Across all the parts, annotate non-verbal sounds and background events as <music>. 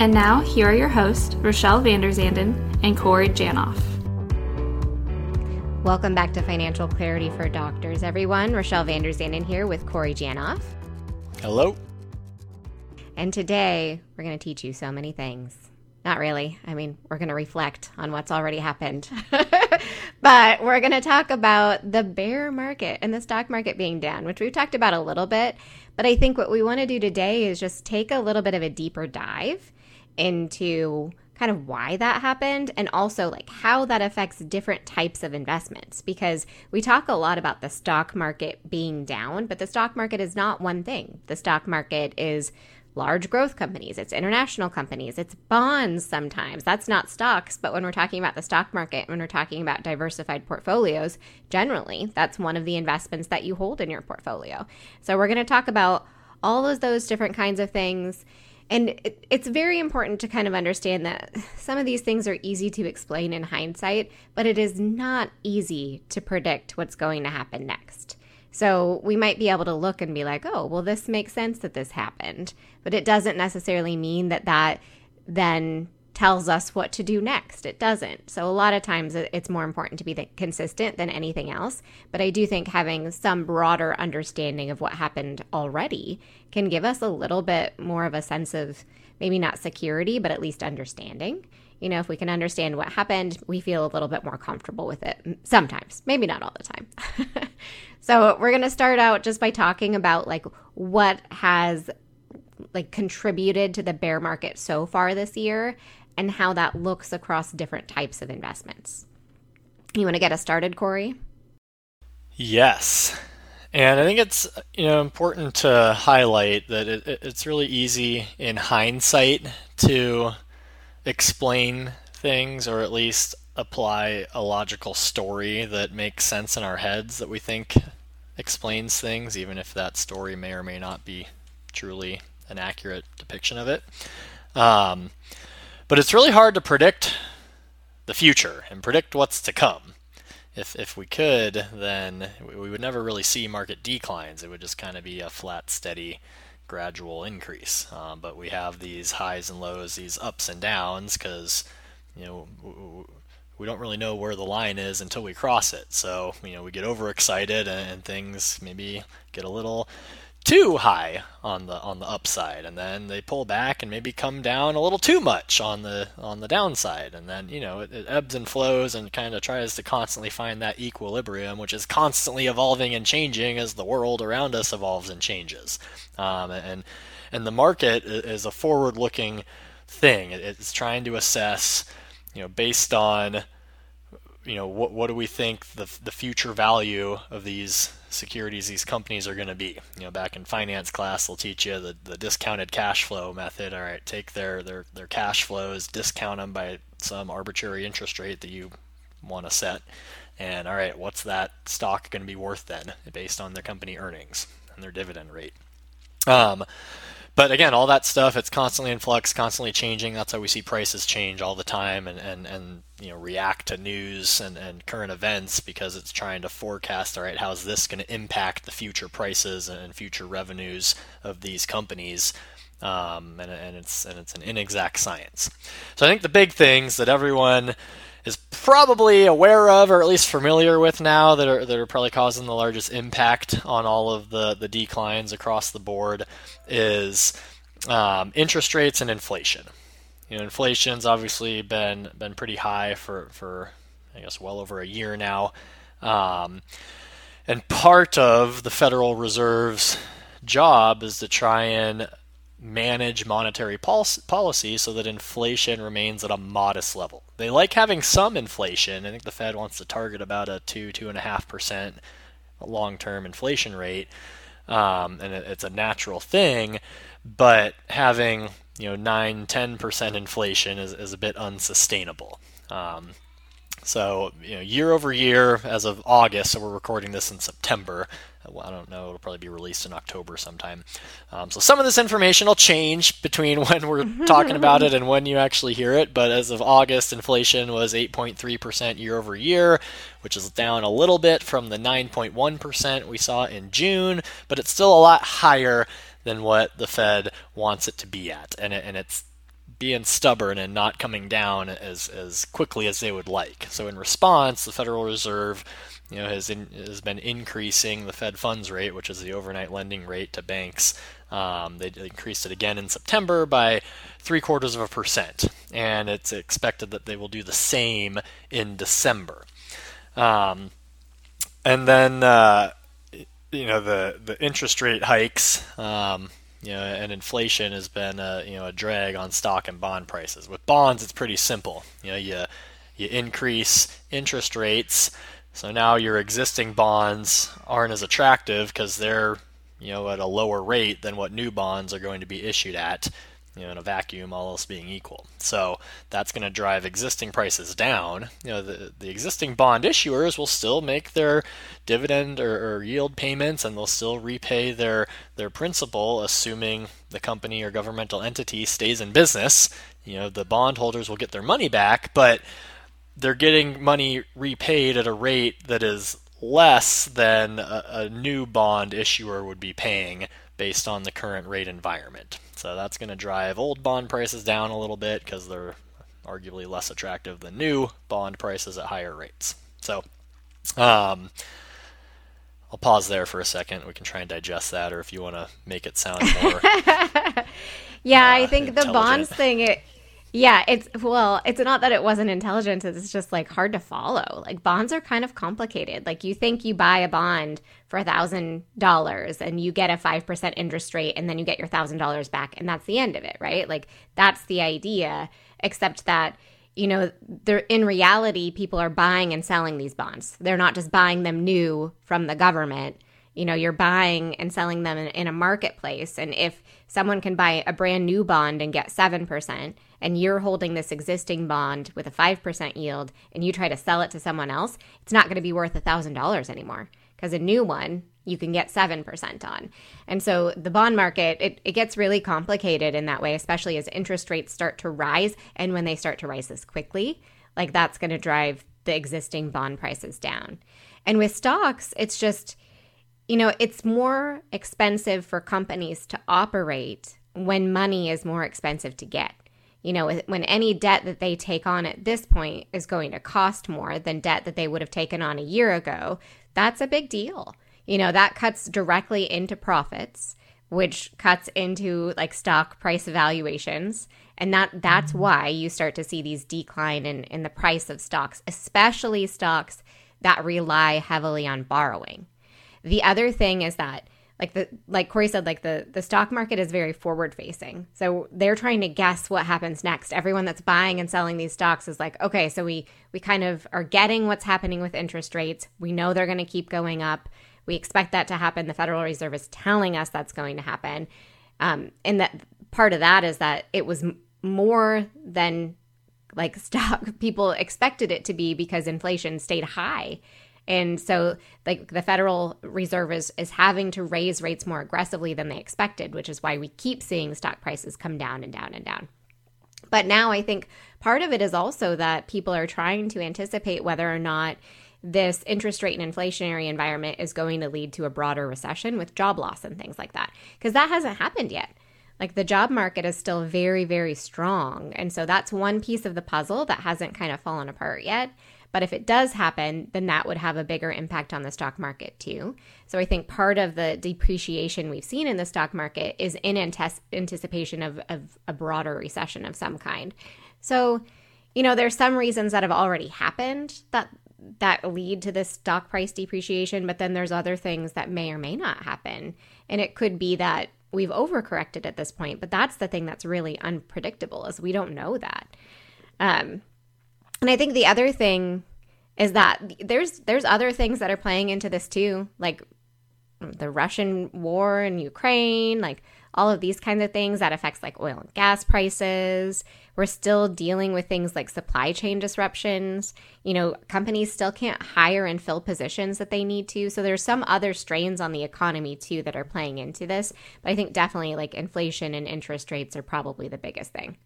and now, here are your hosts, Rochelle Vanderzanden and Corey Janoff. Welcome back to Financial Clarity for Doctors, everyone. Rochelle Vanderzanden here with Corey Janoff. Hello. And today, we're going to teach you so many things. Not really. I mean, we're going to reflect on what's already happened. <laughs> but we're going to talk about the bear market and the stock market being down, which we've talked about a little bit. But I think what we want to do today is just take a little bit of a deeper dive into kind of why that happened and also like how that affects different types of investments. Because we talk a lot about the stock market being down but the stock market is not one thing. The stock market is large growth companies it's international companies it's bonds sometimes. That's not stocks but when we're talking about the stock market when we're talking about diversified portfolios generally that's one of the investments that you hold in your portfolio. So we're going to talk about all of those different kinds of things and it, it's very important to kind of understand that some of these things are easy to explain in hindsight, but it is not easy to predict what's going to happen next. So we might be able to look and be like, oh, well, this makes sense that this happened. But it doesn't necessarily mean that that then tells us what to do next. It doesn't. So a lot of times it's more important to be consistent than anything else. But I do think having some broader understanding of what happened already can give us a little bit more of a sense of maybe not security, but at least understanding. You know, if we can understand what happened, we feel a little bit more comfortable with it sometimes, maybe not all the time. <laughs> so, we're going to start out just by talking about like what has like contributed to the bear market so far this year and how that looks across different types of investments. You want to get us started, Corey? Yes. And I think it's you know important to highlight that it, it's really easy in hindsight to explain things or at least apply a logical story that makes sense in our heads that we think explains things, even if that story may or may not be truly an accurate depiction of it. Um, but it's really hard to predict the future and predict what's to come. If, if we could, then we would never really see market declines. It would just kind of be a flat, steady, gradual increase. Um, but we have these highs and lows, these ups and downs, because you know we don't really know where the line is until we cross it. So you know we get overexcited and, and things maybe get a little too high on the on the upside and then they pull back and maybe come down a little too much on the on the downside and then you know it, it ebbs and flows and kind of tries to constantly find that equilibrium which is constantly evolving and changing as the world around us evolves and changes. Um, and and the market is a forward looking thing it's trying to assess you know based on you know what what do we think the the future value of these securities these companies are going to be. You know, back in finance class, they'll teach you the, the discounted cash flow method. All right, take their, their, their cash flows, discount them by some arbitrary interest rate that you want to set. And all right, what's that stock going to be worth then based on their company earnings and their dividend rate? Um, but again, all that stuff it's constantly in flux, constantly changing. That's how we see prices change all the time and, and, and you know react to news and, and current events because it's trying to forecast all right, how's this going to impact the future prices and future revenues of these companies. Um, and, and it's and it's an inexact science. So I think the big things that everyone is probably aware of or at least familiar with now that are that are probably causing the largest impact on all of the the declines across the board is um, interest rates and inflation. You know, inflation's obviously been been pretty high for for I guess well over a year now, um, and part of the Federal Reserve's job is to try and manage monetary policy so that inflation remains at a modest level. They like having some inflation. I think the Fed wants to target about a two, two and a half percent long-term inflation rate, um, and it's a natural thing. But having you know, 9, 10% inflation is, is a bit unsustainable. Um, so, you know, year over year, as of August, so we're recording this in September. Well, I don't know, it'll probably be released in October sometime. Um, so, some of this information will change between <laughs> when we're talking about it and when you actually hear it. But as of August, inflation was 8.3% year over year, which is down a little bit from the 9.1% we saw in June, but it's still a lot higher than what the Fed wants it to be at. And, it, and it's being stubborn and not coming down as, as quickly as they would like. So in response, the Federal Reserve you know, has, in, has been increasing the Fed funds rate, which is the overnight lending rate to banks. Um, they increased it again in September by three quarters of a percent, and it's expected that they will do the same in December. Um, and then, uh, you know, the the interest rate hikes. Um, you know, and inflation has been a, you know a drag on stock and bond prices. With bonds, it's pretty simple. You know, you you increase interest rates, so now your existing bonds aren't as attractive because they're you know at a lower rate than what new bonds are going to be issued at you know, in a vacuum, all else being equal. So that's going to drive existing prices down. You know, the, the existing bond issuers will still make their dividend or, or yield payments, and they'll still repay their their principal, assuming the company or governmental entity stays in business. You know, the bondholders will get their money back, but they're getting money repaid at a rate that is less than a, a new bond issuer would be paying based on the current rate environment. So that's going to drive old bond prices down a little bit because they're arguably less attractive than new bond prices at higher rates. So um, I'll pause there for a second. We can try and digest that, or if you want to make it sound more. <laughs> yeah, uh, I think the bonds thing. It, yeah, it's well, it's not that it wasn't intelligence, it's just like hard to follow. Like bonds are kind of complicated. Like you think you buy a bond for a thousand dollars and you get a five percent interest rate and then you get your thousand dollars back and that's the end of it, right? Like that's the idea, except that you know, they're in reality, people are buying and selling these bonds. They're not just buying them new from the government. You know, you're buying and selling them in, in a marketplace. And if someone can buy a brand new bond and get 7%, and you're holding this existing bond with a 5% yield and you try to sell it to someone else, it's not going to be worth $1,000 anymore because a new one you can get 7% on. And so the bond market, it, it gets really complicated in that way, especially as interest rates start to rise. And when they start to rise this quickly, like that's going to drive the existing bond prices down. And with stocks, it's just, you know, it's more expensive for companies to operate when money is more expensive to get you know, when any debt that they take on at this point is going to cost more than debt that they would have taken on a year ago, that's a big deal. You know, that cuts directly into profits, which cuts into like stock price valuations. And that that's mm-hmm. why you start to see these decline in, in the price of stocks, especially stocks that rely heavily on borrowing. The other thing is that like the like Corey said, like the the stock market is very forward facing. So they're trying to guess what happens next. Everyone that's buying and selling these stocks is like, okay, so we we kind of are getting what's happening with interest rates. We know they're going to keep going up. We expect that to happen. The Federal Reserve is telling us that's going to happen. Um, and that part of that is that it was more than like <laughs> stock people expected it to be because inflation stayed high and so like the Federal Reserve is, is having to raise rates more aggressively than they expected, which is why we keep seeing stock prices come down and down and down. But now I think part of it is also that people are trying to anticipate whether or not this interest rate and inflationary environment is going to lead to a broader recession with job loss and things like that. Because that hasn't happened yet. Like the job market is still very, very strong. And so that's one piece of the puzzle that hasn't kind of fallen apart yet. But if it does happen, then that would have a bigger impact on the stock market too. So I think part of the depreciation we've seen in the stock market is in anticipation of, of a broader recession of some kind. So, you know, there's some reasons that have already happened that that lead to this stock price depreciation, but then there's other things that may or may not happen. And it could be that we've overcorrected at this point, but that's the thing that's really unpredictable is we don't know that. Um, and I think the other thing is that there's there's other things that are playing into this too, like the Russian war in Ukraine, like all of these kinds of things that affects like oil and gas prices. We're still dealing with things like supply chain disruptions. You know, companies still can't hire and fill positions that they need to. So there's some other strains on the economy too that are playing into this. But I think definitely like inflation and interest rates are probably the biggest thing.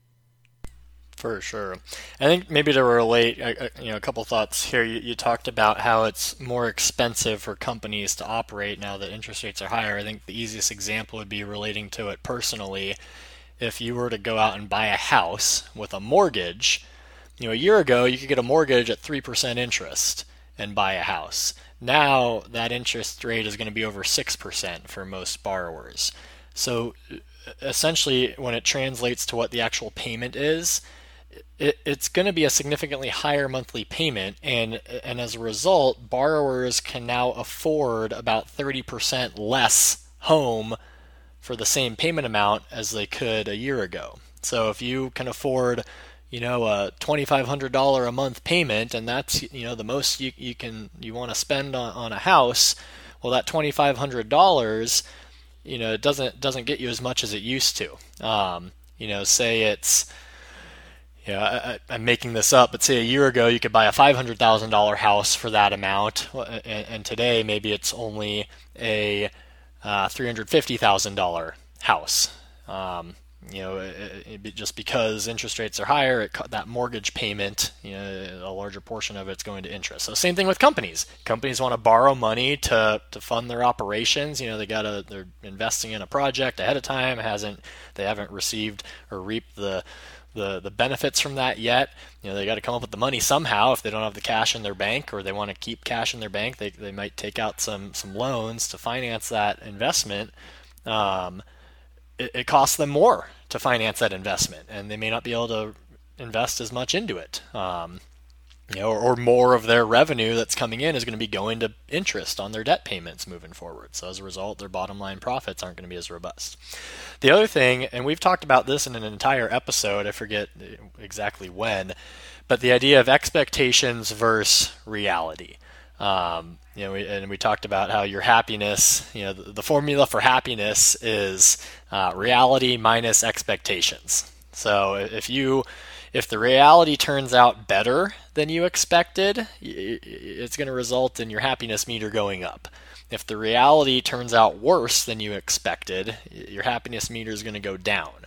For sure. I think maybe to relate, uh, uh, you know, a couple thoughts here. You, you, talked about how it's more expensive for companies to operate now that interest rates are higher. I think the easiest example would be relating to it personally. If you were to go out and buy a house with a mortgage, you know, a year ago you could get a mortgage at 3% interest and buy a house. Now that interest rate is going to be over 6% for most borrowers. So essentially, when it translates to what the actual payment is, it, it's going to be a significantly higher monthly payment, and and as a result, borrowers can now afford about 30% less home for the same payment amount as they could a year ago. So if you can afford, you know, a $2,500 a month payment, and that's you know the most you, you can you want to spend on, on a house, well, that $2,500, you know, it doesn't doesn't get you as much as it used to. Um, you know, say it's yeah, I, am making this up, but say a year ago you could buy a $500,000 house for that amount, and, and, today maybe it's only a uh, $350,000 house. Um, you know, it, it, just because interest rates are higher, it, that mortgage payment, you know, a larger portion of it's going to interest. So same thing with companies. Companies want to borrow money to, to fund their operations. You know, they got to they're investing in a project ahead of time. Hasn't they haven't received or reaped the the the benefits from that yet. You know, they got to come up with the money somehow. If they don't have the cash in their bank or they want to keep cash in their bank, they they might take out some some loans to finance that investment. Um, it, it costs them more to finance that investment, and they may not be able to invest as much into it. Um, you know, or, or, more of their revenue that's coming in is going to be going to interest on their debt payments moving forward. So as a result, their bottom line profits aren't going to be as robust. The other thing, and we've talked about this in an entire episode, I forget exactly when, but the idea of expectations versus reality. Um, you know, we, and we talked about how your happiness, you know, the, the formula for happiness is uh, reality minus expectations. So if you if the reality turns out better than you expected, it's going to result in your happiness meter going up. If the reality turns out worse than you expected, your happiness meter is going to go down.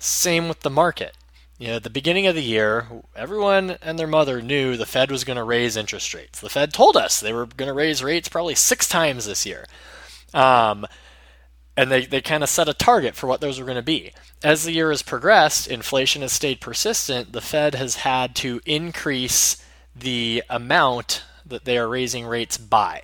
Same with the market. You know, at the beginning of the year, everyone and their mother knew the Fed was going to raise interest rates. The Fed told us they were going to raise rates probably six times this year. Um, and they, they kind of set a target for what those were going to be. As the year has progressed, inflation has stayed persistent. The Fed has had to increase the amount that they are raising rates by.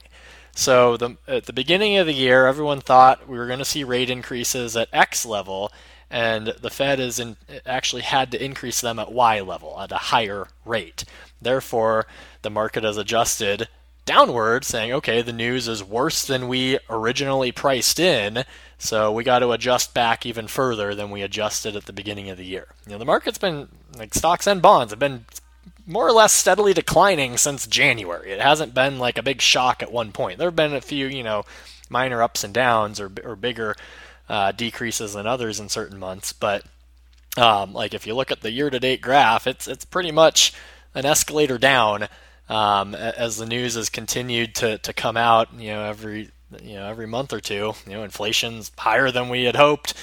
So the, at the beginning of the year, everyone thought we were going to see rate increases at X level, and the Fed has actually had to increase them at Y level at a higher rate. Therefore, the market has adjusted downward, saying, okay, the news is worse than we originally priced in, so we got to adjust back even further than we adjusted at the beginning of the year. You know, the market's been like stocks and bonds have been more or less steadily declining since January. It hasn't been like a big shock at one point. There have been a few, you know, minor ups and downs or or bigger uh, decreases than others in certain months, but um, like if you look at the year-to-date graph, it's it's pretty much an escalator down um, as the news has continued to, to come out, you know, every you know every month or two, you know, inflation's higher than we had hoped.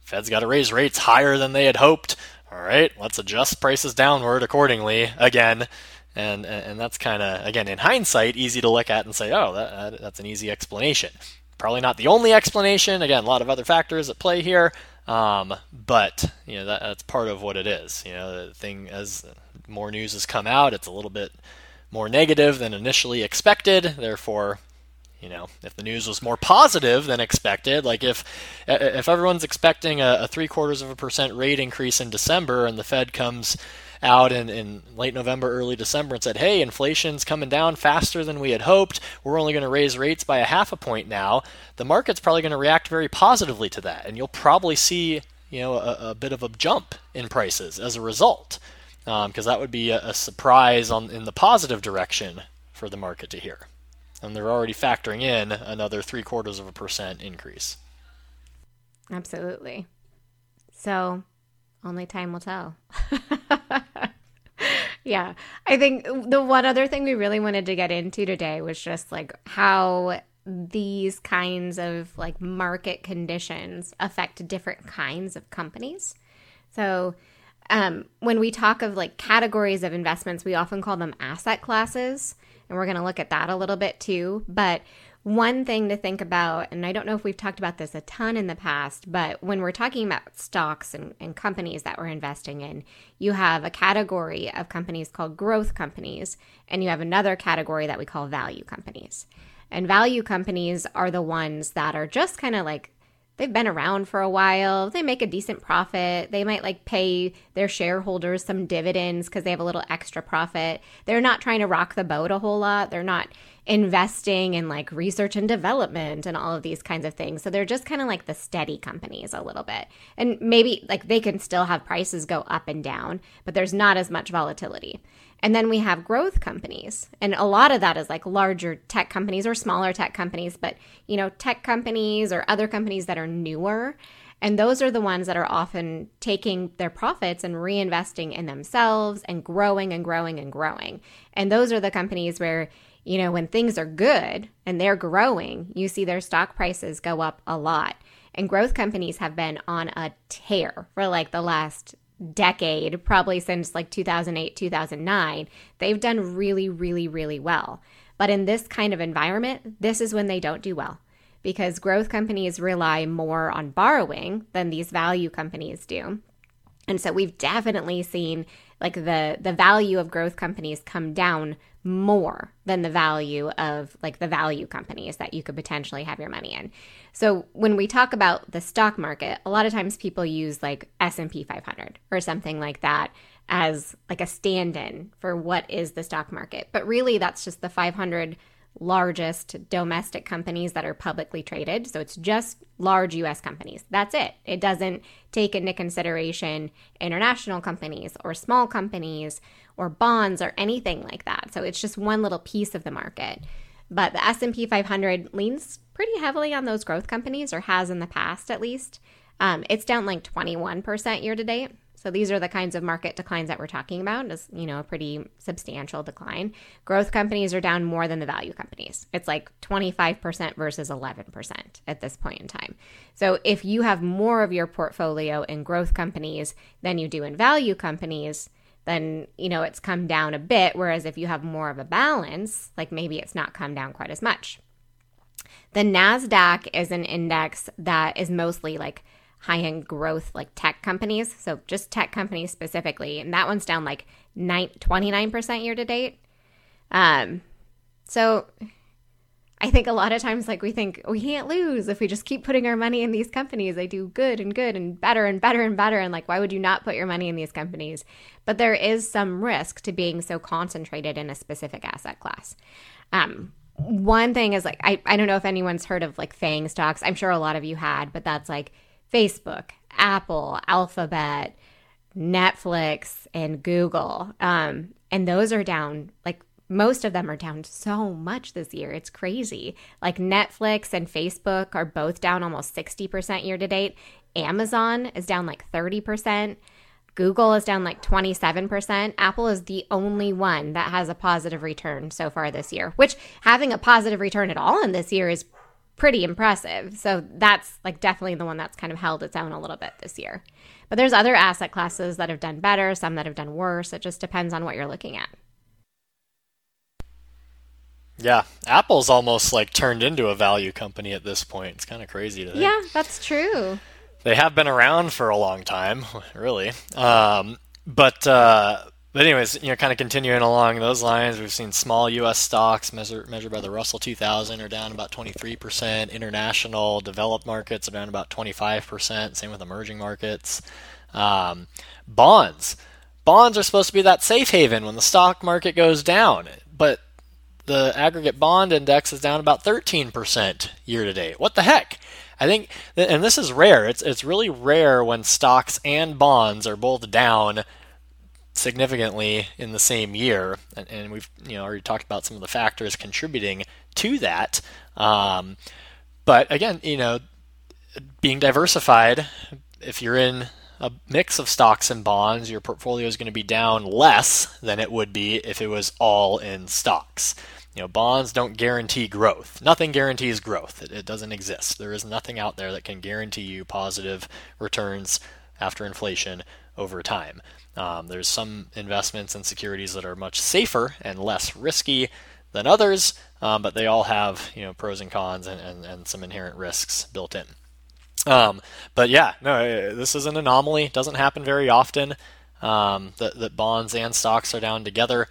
Fed's got to raise rates higher than they had hoped. All right, let's adjust prices downward accordingly again. And, and that's kind of again in hindsight easy to look at and say, oh, that, that's an easy explanation. Probably not the only explanation. Again, a lot of other factors at play here. Um, but you know that, that's part of what it is. You know, the thing as more news has come out, it's a little bit more negative than initially expected. Therefore, you know, if the news was more positive than expected, like if if everyone's expecting a, a three quarters of a percent rate increase in December, and the Fed comes out in, in late November, early December, and said, "Hey, inflation's coming down faster than we had hoped. We're only going to raise rates by a half a point now." The market's probably going to react very positively to that, and you'll probably see you know a, a bit of a jump in prices as a result because um, that would be a, a surprise on in the positive direction for the market to hear. And they're already factoring in another three quarters of a percent increase. Absolutely. So, only time will tell. <laughs> yeah. I think the one other thing we really wanted to get into today was just like how these kinds of like market conditions affect different kinds of companies. So, um, when we talk of like categories of investments, we often call them asset classes. And we're going to look at that a little bit too. But one thing to think about, and I don't know if we've talked about this a ton in the past, but when we're talking about stocks and, and companies that we're investing in, you have a category of companies called growth companies, and you have another category that we call value companies. And value companies are the ones that are just kind of like they've been around for a while. They make a decent profit. They might like pay their shareholders some dividends because they have a little extra profit. They're not trying to rock the boat a whole lot. They're not investing in like research and development and all of these kinds of things. So they're just kind of like the steady companies a little bit. And maybe like they can still have prices go up and down, but there's not as much volatility. And then we have growth companies. And a lot of that is like larger tech companies or smaller tech companies, but you know, tech companies or other companies that are newer. And those are the ones that are often taking their profits and reinvesting in themselves and growing and growing and growing. And those are the companies where, you know, when things are good and they're growing, you see their stock prices go up a lot. And growth companies have been on a tear for like the last decade, probably since like 2008, 2009, they've done really, really, really well. But in this kind of environment, this is when they don't do well because growth companies rely more on borrowing than these value companies do. And so we've definitely seen like the the value of growth companies come down more than the value of like the value companies that you could potentially have your money in. So when we talk about the stock market, a lot of times people use like S&P 500 or something like that as like a stand-in for what is the stock market. But really that's just the 500 largest domestic companies that are publicly traded. So it's just large US companies. That's it. It doesn't take into consideration international companies or small companies or bonds or anything like that. So it's just one little piece of the market. But the S&P 500 leans pretty heavily on those growth companies or has in the past at least. Um, it's down like 21% year to date. So these are the kinds of market declines that we're talking about is, you know, a pretty substantial decline. Growth companies are down more than the value companies. It's like 25% versus 11% at this point in time. So if you have more of your portfolio in growth companies than you do in value companies, then, you know, it's come down a bit whereas if you have more of a balance, like maybe it's not come down quite as much. The Nasdaq is an index that is mostly like high end growth like tech companies. So just tech companies specifically. And that one's down like 29% year to date. Um, so I think a lot of times, like we think we can't lose if we just keep putting our money in these companies. They do good and good and better and better and better. And like, why would you not put your money in these companies? But there is some risk to being so concentrated in a specific asset class. Um, one thing is like, I, I don't know if anyone's heard of like FANG stocks. I'm sure a lot of you had, but that's like Facebook, Apple, Alphabet, Netflix, and Google. Um, and those are down, like most of them are down so much this year. It's crazy. Like Netflix and Facebook are both down almost 60% year to date. Amazon is down like 30%. Google is down like 27%. Apple is the only one that has a positive return so far this year, which having a positive return at all in this year is pretty impressive. So that's like definitely the one that's kind of held its own a little bit this year. But there's other asset classes that have done better, some that have done worse. It just depends on what you're looking at. Yeah, Apple's almost like turned into a value company at this point. It's kind of crazy to think. Yeah, that's true. They have been around for a long time, really. Um, but uh, but anyways, you know, kind of continuing along those lines, we've seen small U.S. stocks measured measured by the Russell 2000 are down about 23%. International developed markets are down about 25%. Same with emerging markets. Um, bonds, bonds are supposed to be that safe haven when the stock market goes down, but the aggregate bond index is down about 13% year to date. What the heck? I think, and this is rare. It's it's really rare when stocks and bonds are both down significantly in the same year, and, and, we've you know already talked about some of the factors contributing to that. Um, but again, you know, being diversified, if you're in a mix of stocks and bonds, your portfolio is going to be down less than it would be if it was all in stocks. You know, bonds don't guarantee growth. Nothing guarantees growth. It, it, doesn't exist. There is nothing out there that can guarantee you positive returns after inflation over time. Um, there's some investments and securities that are much safer and less risky than others, um, but they all have you know pros and cons and, and, and some inherent risks built in. Um, but yeah, no, uh, this is an anomaly. It doesn't happen very often. Um, that, that bonds and stocks are down together.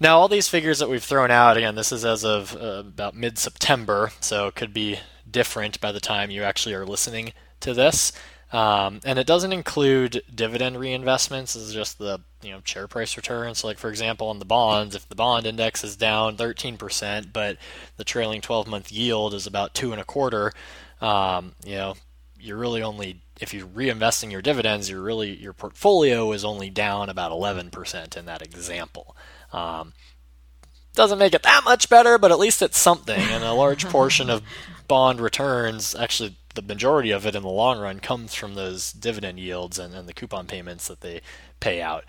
Now, all these figures that we've thrown out, again, this is as of uh, about mid September, so it could be different by the time you actually are listening to this. Um, and it doesn't include dividend reinvestments. It's just the you know share price return. So, like for example, on the bonds, if the bond index is down 13%, but the trailing 12-month yield is about two and a quarter, um, you know, you're really only if you're reinvesting your dividends, you're really your portfolio is only down about 11% in that example. Um, doesn't make it that much better, but at least it's something. And a large <laughs> portion of bond returns actually the majority of it in the long run comes from those dividend yields and, and the coupon payments that they pay out.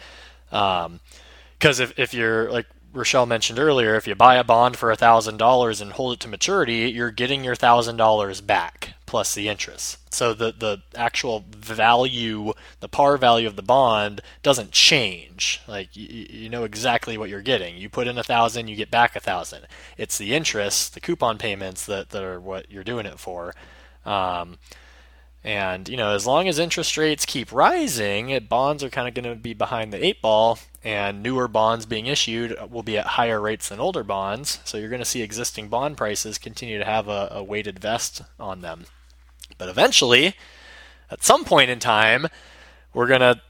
Because um, if, if you're like Rochelle mentioned earlier, if you buy a bond for $1,000 and hold it to maturity, you're getting your $1,000 back plus the interest. So the, the actual value, the par value of the bond doesn't change. Like you, you know exactly what you're getting. You put in a thousand, you get back a thousand. It's the interest, the coupon payments that, that are what you're doing it for. Um, and you know, as long as interest rates keep rising, bonds are kind of going to be behind the eight ball, and newer bonds being issued will be at higher rates than older bonds. So you're going to see existing bond prices continue to have a, a weighted vest on them. But eventually, at some point in time, we're going to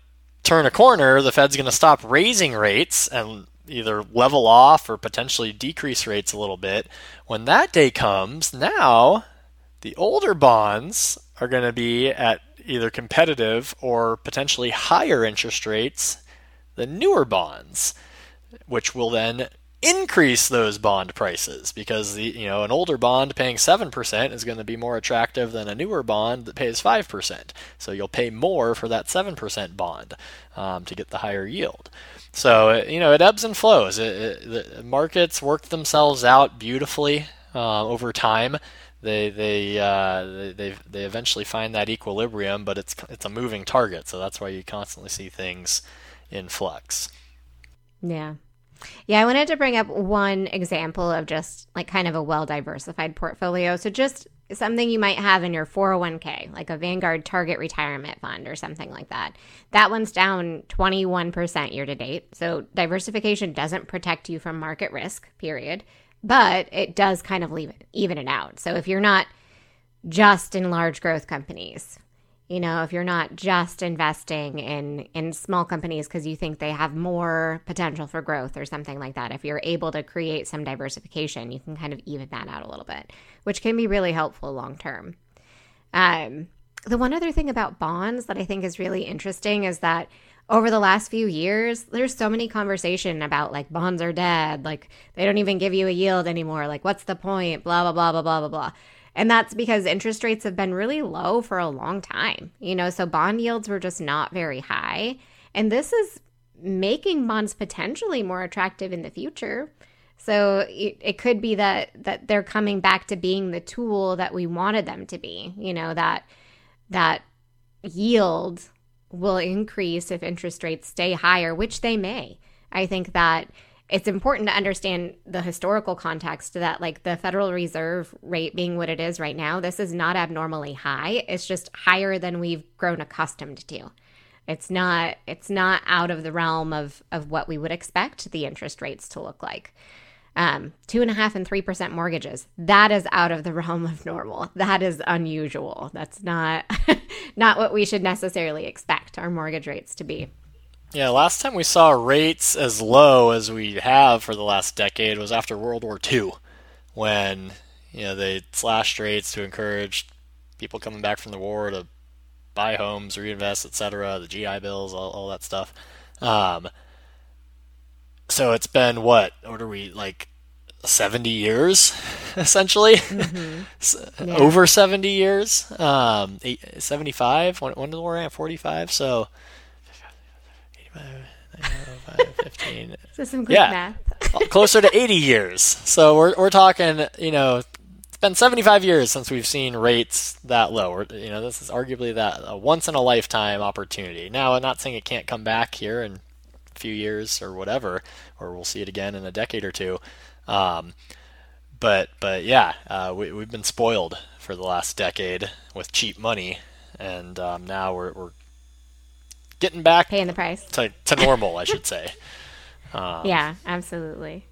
turn a corner. The Fed's going to stop raising rates and either level off or potentially decrease rates a little bit. When that day comes, now the older bonds are going to be at either competitive or potentially higher interest rates than newer bonds, which will then increase those bond prices because the you know an older bond paying 7% is going to be more attractive than a newer bond that pays 5% so you'll pay more for that 7% bond um, to get the higher yield. So you know it ebbs and flows. It, it, the markets work themselves out beautifully uh, over time they they, uh, they they they eventually find that equilibrium, but it's it's a moving target, so that's why you constantly see things in flux. Yeah. Yeah, I wanted to bring up one example of just like kind of a well diversified portfolio. So, just something you might have in your 401k, like a Vanguard Target Retirement Fund or something like that. That one's down 21% year to date. So, diversification doesn't protect you from market risk, period but it does kind of leave it, even it out. So if you're not just in large growth companies, you know, if you're not just investing in in small companies because you think they have more potential for growth or something like that, if you're able to create some diversification, you can kind of even that out a little bit, which can be really helpful long term. Um, the one other thing about bonds that I think is really interesting is that over the last few years, there's so many conversation about like bonds are dead, like they don't even give you a yield anymore, like what's the point, blah blah blah blah blah blah blah. And that's because interest rates have been really low for a long time. You know, so bond yields were just not very high. And this is making bonds potentially more attractive in the future. So it, it could be that that they're coming back to being the tool that we wanted them to be, you know, that that yield will increase if interest rates stay higher, which they may. I think that it's important to understand the historical context that like the Federal Reserve rate being what it is right now, this is not abnormally high. It's just higher than we've grown accustomed to. It's not it's not out of the realm of of what we would expect the interest rates to look like um, two and a half and three percent mortgages. That is out of the <laughs> realm of normal. That is unusual. That's not <laughs> not what we should necessarily expect our mortgage rates to be. Yeah, last time we saw rates as low as we have for the last decade was after World War II, when you know they slashed rates to encourage people coming back from the war to buy homes, reinvest, etc. The GI bills, all, all that stuff. Um, so it's been what? What are we like? 70 years, <laughs> essentially. Mm-hmm. <laughs> Yeah. Over 70 years. Um, 75? When, when did the war end? 45? So, 15. <laughs> so some quick yeah. math. closer to 80 years. So we're, we're talking, you know, it's been 75 years since we've seen rates that low. We're, you know, this is arguably that a once in a lifetime opportunity. Now, I'm not saying it can't come back here in a few years or whatever, or we'll see it again in a decade or two. Um, but but yeah, uh, we we've been spoiled for the last decade with cheap money, and um, now we're we're getting back paying the price to to normal, I should say. <laughs> Um, yeah, absolutely.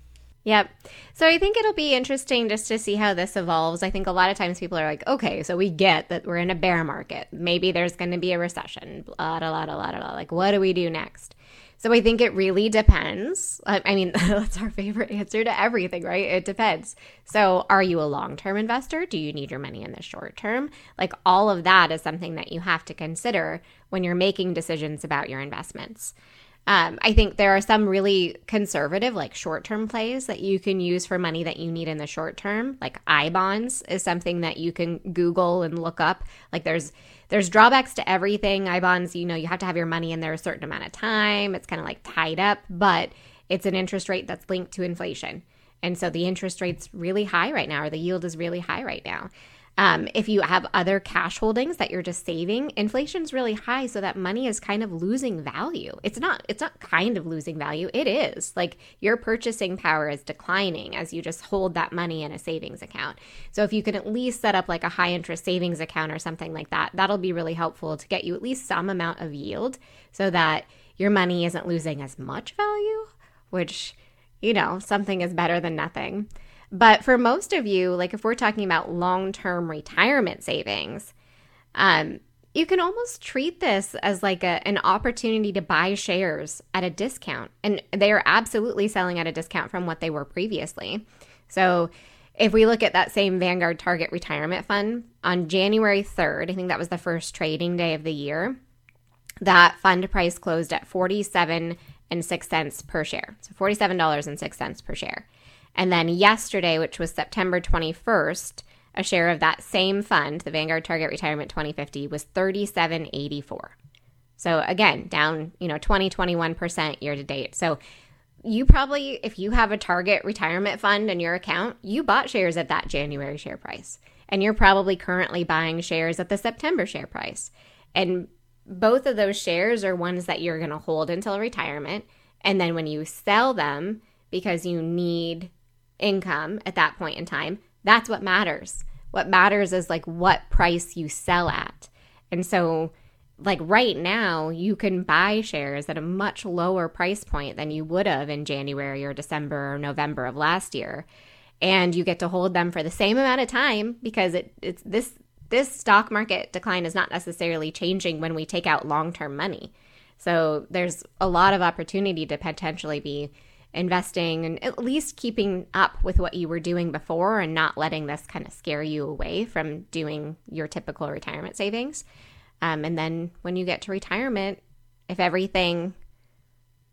Yep. So I think it'll be interesting just to see how this evolves. I think a lot of times people are like, okay, so we get that we're in a bear market. Maybe there's going to be a recession. Blah, blah, blah, blah, blah. Like, what do we do next? So I think it really depends. I mean, <laughs> that's our favorite answer to everything, right? It depends. So are you a long term investor? Do you need your money in the short term? Like all of that is something that you have to consider when you're making decisions about your investments. Um, I think there are some really conservative, like short term plays that you can use for money that you need in the short term. Like I bonds is something that you can Google and look up. Like there's there's drawbacks to everything. I bonds, you know, you have to have your money in there a certain amount of time. It's kind of like tied up, but it's an interest rate that's linked to inflation. And so the interest rate's really high right now, or the yield is really high right now. Um, if you have other cash holdings that you're just saving, inflation's really high, so that money is kind of losing value. It's not. It's not kind of losing value. It is like your purchasing power is declining as you just hold that money in a savings account. So if you can at least set up like a high interest savings account or something like that, that'll be really helpful to get you at least some amount of yield, so that your money isn't losing as much value. Which, you know, something is better than nothing. But for most of you, like if we're talking about long term retirement savings, um, you can almost treat this as like a, an opportunity to buy shares at a discount. And they are absolutely selling at a discount from what they were previously. So if we look at that same Vanguard Target Retirement Fund on January 3rd, I think that was the first trading day of the year, that fund price closed at 47 and 6 cents per share. So $47.06 per share. And then yesterday, which was September 21st, a share of that same fund, the Vanguard Target Retirement 2050, was 3784. So again, down, you know, 20, 21% year to date. So you probably, if you have a target retirement fund in your account, you bought shares at that January share price. And you're probably currently buying shares at the September share price. And both of those shares are ones that you're going to hold until retirement. And then when you sell them because you need income at that point in time, that's what matters. What matters is like what price you sell at. And so, like right now, you can buy shares at a much lower price point than you would have in January or December or November of last year. And you get to hold them for the same amount of time because it, it's this this stock market decline is not necessarily changing when we take out long-term money. So there's a lot of opportunity to potentially be investing and at least keeping up with what you were doing before and not letting this kind of scare you away from doing your typical retirement savings. Um, and then when you get to retirement, if everything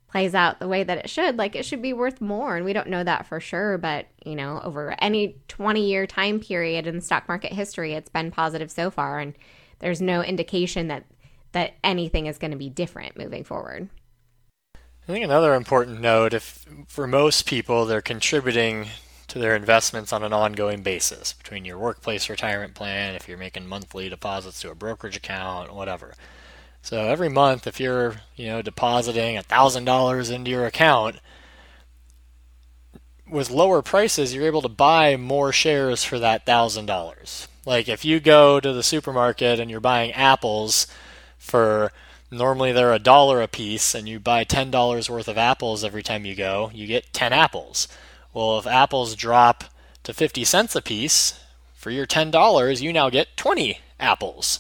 plays out the way that it should, like it should be worth more. And we don't know that for sure, but you know, over any 20 year time period in stock market history, it's been positive so far. And there's no indication that that anything is going to be different moving forward. I think another important note if for most people they're contributing to their investments on an ongoing basis between your workplace retirement plan, if you're making monthly deposits to a brokerage account, whatever. So every month if you're, you know, depositing $1000 into your account with lower prices, you're able to buy more shares for that $1000. Like if you go to the supermarket and you're buying apples for normally they're a dollar a piece and you buy $10 worth of apples every time you go, you get 10 apples. Well, if apples drop to 50 cents a piece, for your $10, you now get 20 apples.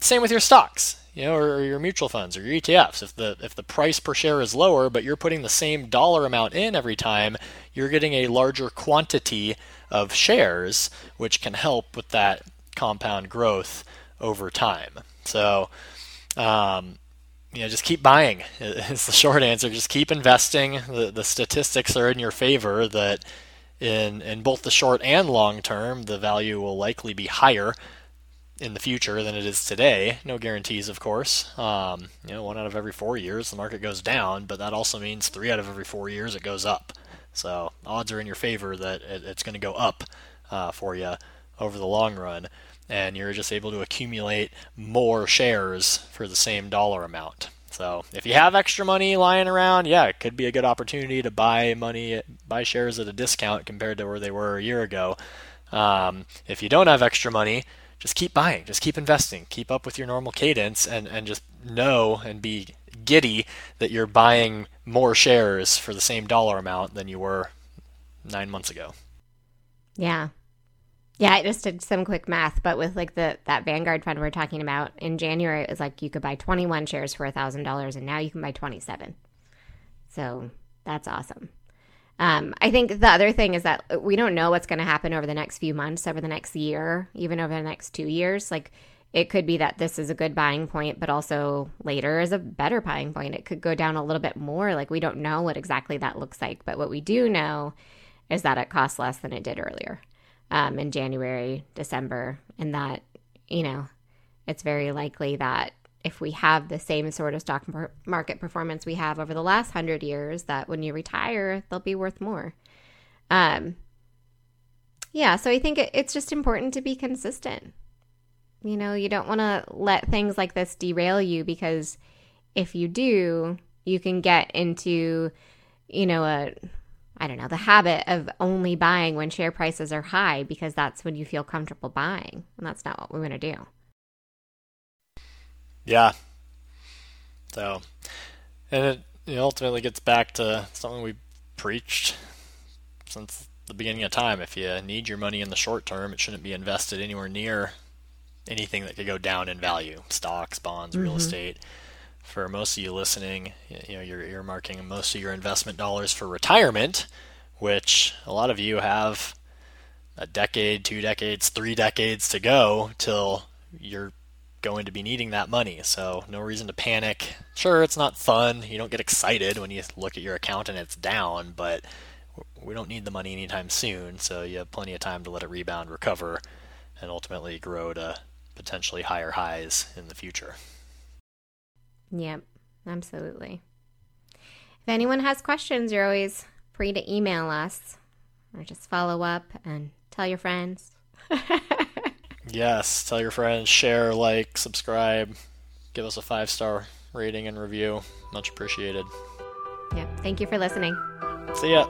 Same with your stocks, you know, or, your mutual funds or your ETFs. If the if the price per share is lower, but you're putting the same dollar amount in every time, you're getting a larger quantity of shares, which can help with that compound growth over time. So, um, you know, just keep buying. It's <laughs> the short answer. Just keep investing. The, the statistics are in your favor that in in both the short and long term, the value will likely be higher in the future than it is today. No guarantees, of course. Um, you know, one out of every four years the market goes down, but that also means three out of every four years it goes up. So odds are in your favor that it, it's going to go up uh, for you over the long run, and you're just able to accumulate more shares for the same dollar amount. So if you have extra money lying around, yeah, it could be a good opportunity to buy money, buy shares at a discount compared to where they were a year ago. Um, if you don't have extra money, just keep buying, just keep investing, keep up with your normal cadence, and, and just know and be giddy that you're buying more shares for the same dollar amount than you were nine months ago. Yeah, yeah, I just did some quick math, but with like the that Vanguard fund we're talking about in January, it was like you could buy 21 shares for thousand dollars, and now you can buy 27. So that's awesome. Um, I think the other thing is that we don't know what's going to happen over the next few months, over the next year, even over the next two years. Like it could be that this is a good buying point, but also later is a better buying point. It could go down a little bit more. Like we don't know what exactly that looks like, but what we do know is that it costs less than it did earlier um, in January, December, and that, you know, it's very likely that if we have the same sort of stock market performance we have over the last hundred years, that when you retire, they'll be worth more. Um, yeah, so I think it, it's just important to be consistent. You know, you don't want to let things like this derail you because if you do, you can get into, you know, a I don't know, the habit of only buying when share prices are high because that's when you feel comfortable buying. And that's not what we want to do. Yeah. So, and it, it ultimately gets back to something we preached since the beginning of time. If you need your money in the short term, it shouldn't be invested anywhere near anything that could go down in value stocks, bonds, mm-hmm. real estate for most of you listening, you know, you're earmarking most of your investment dollars for retirement, which a lot of you have a decade, two decades, three decades to go till you're going to be needing that money. So, no reason to panic. Sure, it's not fun. You don't get excited when you look at your account and it's down, but we don't need the money anytime soon. So, you have plenty of time to let it rebound, recover, and ultimately grow to potentially higher highs in the future. Yep, absolutely. If anyone has questions, you're always free to email us or just follow up and tell your friends. <laughs> yes, tell your friends, share, like, subscribe, give us a five star rating and review. Much appreciated. Yep, thank you for listening. See ya.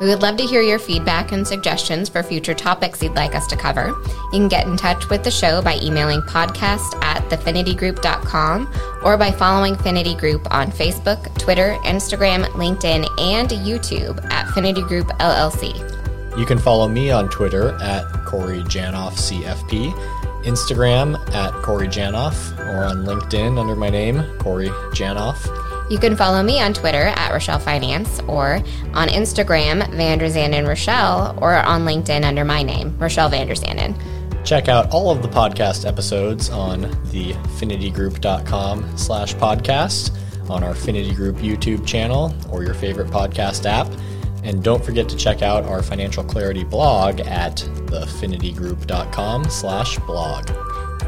We would love to hear your feedback and suggestions for future topics you'd like us to cover. You can get in touch with the show by emailing podcast at thefinitygroup.com or by following Finity Group on Facebook, Twitter, Instagram, LinkedIn, and YouTube at Finity Group LLC. You can follow me on Twitter at Corey Janoff CFP, Instagram at Corey Janoff, or on LinkedIn under my name, Corey Janoff. You can follow me on Twitter at Rochelle Finance or on Instagram, Vanderzanden Rochelle, or on LinkedIn under my name, Rochelle Vanderzanden. Check out all of the podcast episodes on the finitygroup.com slash podcast, on our Finity Group YouTube channel, or your favorite podcast app. And don't forget to check out our financial clarity blog at thefinitygroup.com slash blog.